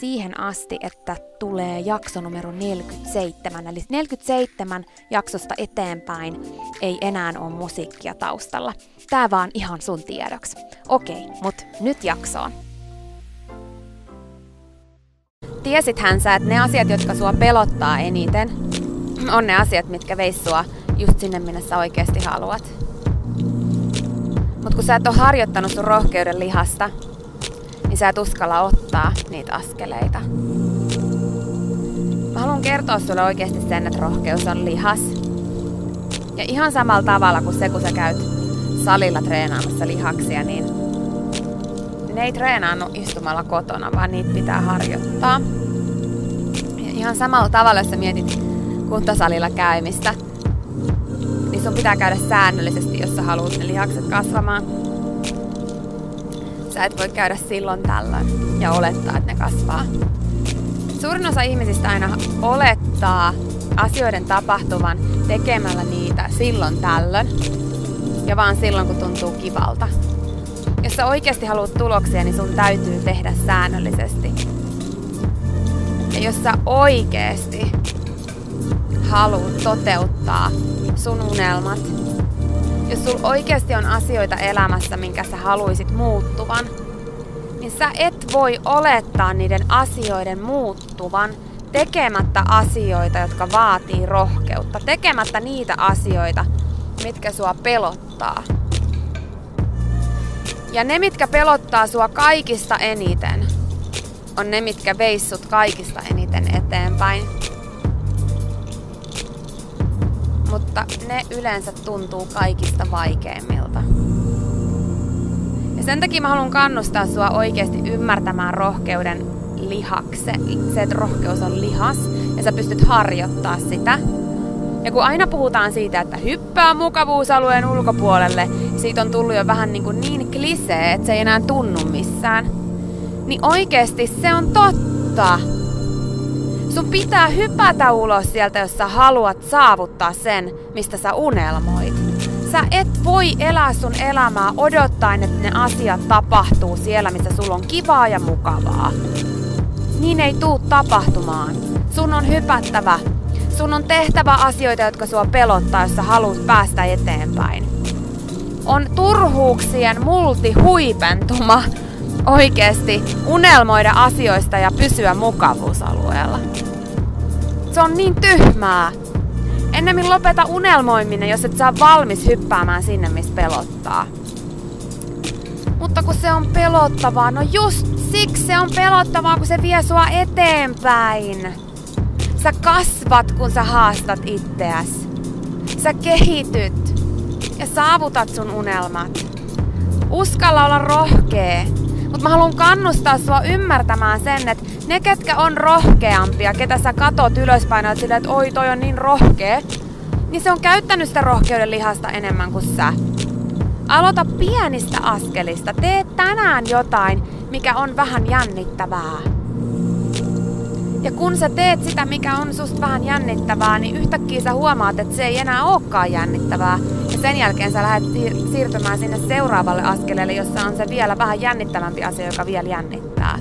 siihen asti, että tulee jakso numero 47. Eli 47 jaksosta eteenpäin ei enää ole musiikkia taustalla. Tää vaan ihan sun tiedoksi. Okei, mut nyt jaksoon. Tiesithän sä, että ne asiat, jotka sua pelottaa eniten, on ne asiat, mitkä veis sua just sinne, minne sä oikeasti haluat. Mut kun sä et ole harjoittanut sun rohkeuden lihasta, niin sä et uskalla ottaa niitä askeleita. Mä haluan kertoa sulle oikeasti sen, että rohkeus on lihas. Ja ihan samalla tavalla kuin se, kun sä käyt salilla treenaamassa lihaksia, niin ne ei treenaannut istumalla kotona, vaan niitä pitää harjoittaa. Ja ihan samalla tavalla, jos sä mietit kuntosalilla käymistä, niin sun pitää käydä säännöllisesti, jos sä haluat ne lihakset kasvamaan sä et voi käydä silloin tällöin ja olettaa, että ne kasvaa. Suurin osa ihmisistä aina olettaa asioiden tapahtuvan tekemällä niitä silloin tällöin ja vaan silloin, kun tuntuu kivalta. Jos sä oikeasti haluat tuloksia, niin sun täytyy tehdä säännöllisesti. Ja jos sä oikeasti haluat toteuttaa sun unelmat, jos sul oikeasti on asioita elämässä, minkä sä haluisit muuttuvan, niin sä et voi olettaa niiden asioiden muuttuvan tekemättä asioita, jotka vaatii rohkeutta, tekemättä niitä asioita, mitkä sua pelottaa. Ja ne, mitkä pelottaa sua kaikista eniten, on ne, mitkä veissut kaikista eniten eteenpäin. Mutta ne yleensä tuntuu kaikista vaikeimmilta. Ja sen takia mä haluan kannustaa sua oikeasti ymmärtämään rohkeuden lihakse, se, että rohkeus on lihas, ja sä pystyt harjoittaa sitä. Ja kun aina puhutaan siitä, että hyppää mukavuusalueen ulkopuolelle, siitä on tullut jo vähän niin, kuin niin klisee, että se ei enää tunnu missään. niin oikeesti se on totta. Sun pitää hypätä ulos sieltä, jos sä haluat saavuttaa sen, mistä sä unelmoit. Sä et voi elää sun elämää odottaen, että ne asiat tapahtuu siellä, missä sulla on kivaa ja mukavaa. Niin ei tuu tapahtumaan. Sun on hypättävä. Sun on tehtävä asioita, jotka sua pelottaa, jos sä haluat päästä eteenpäin. On turhuuksien multihuipentuma oikeesti unelmoida asioista ja pysyä mukavuusalueella. Se on niin tyhmää. Ennemmin lopeta unelmoiminen, jos et saa valmis hyppäämään sinne, missä pelottaa. Mutta kun se on pelottavaa, no just siksi se on pelottavaa, kun se vie sua eteenpäin. Sä kasvat, kun sä haastat itseäs. Sä kehityt ja saavutat sun unelmat. Uskalla olla rohkee. Mutta mä haluan kannustaa sua ymmärtämään sen, että ne, ketkä on rohkeampia, ketä sä katot ylöspäin, että sillä, että oi toi on niin rohkea, niin se on käyttänyt sitä rohkeuden lihasta enemmän kuin sä. Aloita pienistä askelista. Tee tänään jotain, mikä on vähän jännittävää. Ja kun sä teet sitä, mikä on susta vähän jännittävää, niin yhtäkkiä sä huomaat, että se ei enää olekaan jännittävää. Sen jälkeen sä lähdet siir- siirtymään sinne seuraavalle askeleelle, jossa on se vielä vähän jännittävämpi asia, joka vielä jännittää.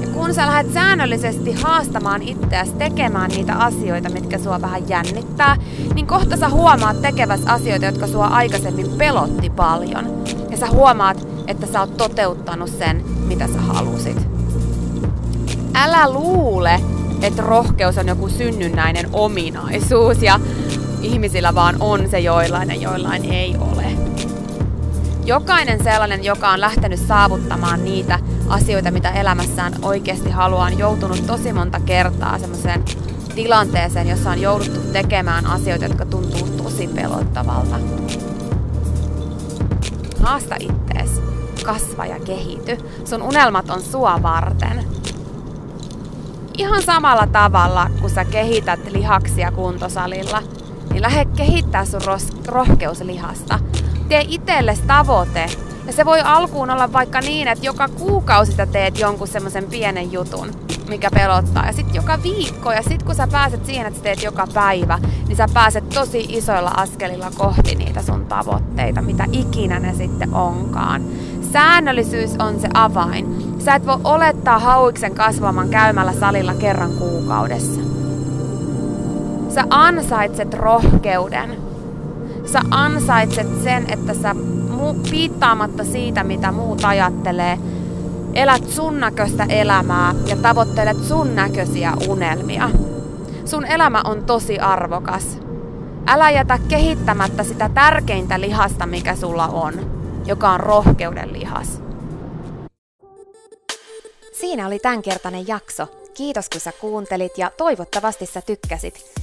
Ja kun sä lähdet säännöllisesti haastamaan itseäsi tekemään niitä asioita, mitkä sua vähän jännittää, niin kohta sä huomaat tekeväs asioita, jotka sua aikaisemmin pelotti paljon. Ja sä huomaat, että sä oot toteuttanut sen, mitä sä halusit. Älä luule, että rohkeus on joku synnynnäinen ominaisuus ja ihmisillä vaan on se joillain ja joillain ei ole. Jokainen sellainen, joka on lähtenyt saavuttamaan niitä asioita, mitä elämässään oikeasti haluaa, on joutunut tosi monta kertaa semmoiseen tilanteeseen, jossa on jouduttu tekemään asioita, jotka tuntuu tosi pelottavalta. Haasta ittees, kasva ja kehity. Sun unelmat on sua varten. Ihan samalla tavalla, kun sä kehität lihaksia kuntosalilla, niin lähde kehittää sun rohkeuslihasta. Tee itsellesi tavoite. Ja se voi alkuun olla vaikka niin, että joka kuukausi sä teet jonkun semmoisen pienen jutun, mikä pelottaa. Ja sitten joka viikko, ja sitten kun sä pääset siihen, että sä teet joka päivä, niin sä pääset tosi isoilla askelilla kohti niitä sun tavoitteita, mitä ikinä ne sitten onkaan. Säännöllisyys on se avain. Sä et voi olettaa hauiksen kasvamaan käymällä salilla kerran kuukaudessa. Sä ansaitset rohkeuden. Sä ansaitset sen, että sä piittaamatta siitä, mitä muut ajattelee, elät sun näköistä elämää ja tavoittelet sun näköisiä unelmia. Sun elämä on tosi arvokas. Älä jätä kehittämättä sitä tärkeintä lihasta, mikä sulla on, joka on rohkeuden lihas. Siinä oli tämänkertainen jakso. Kiitos kun sä kuuntelit ja toivottavasti sä tykkäsit.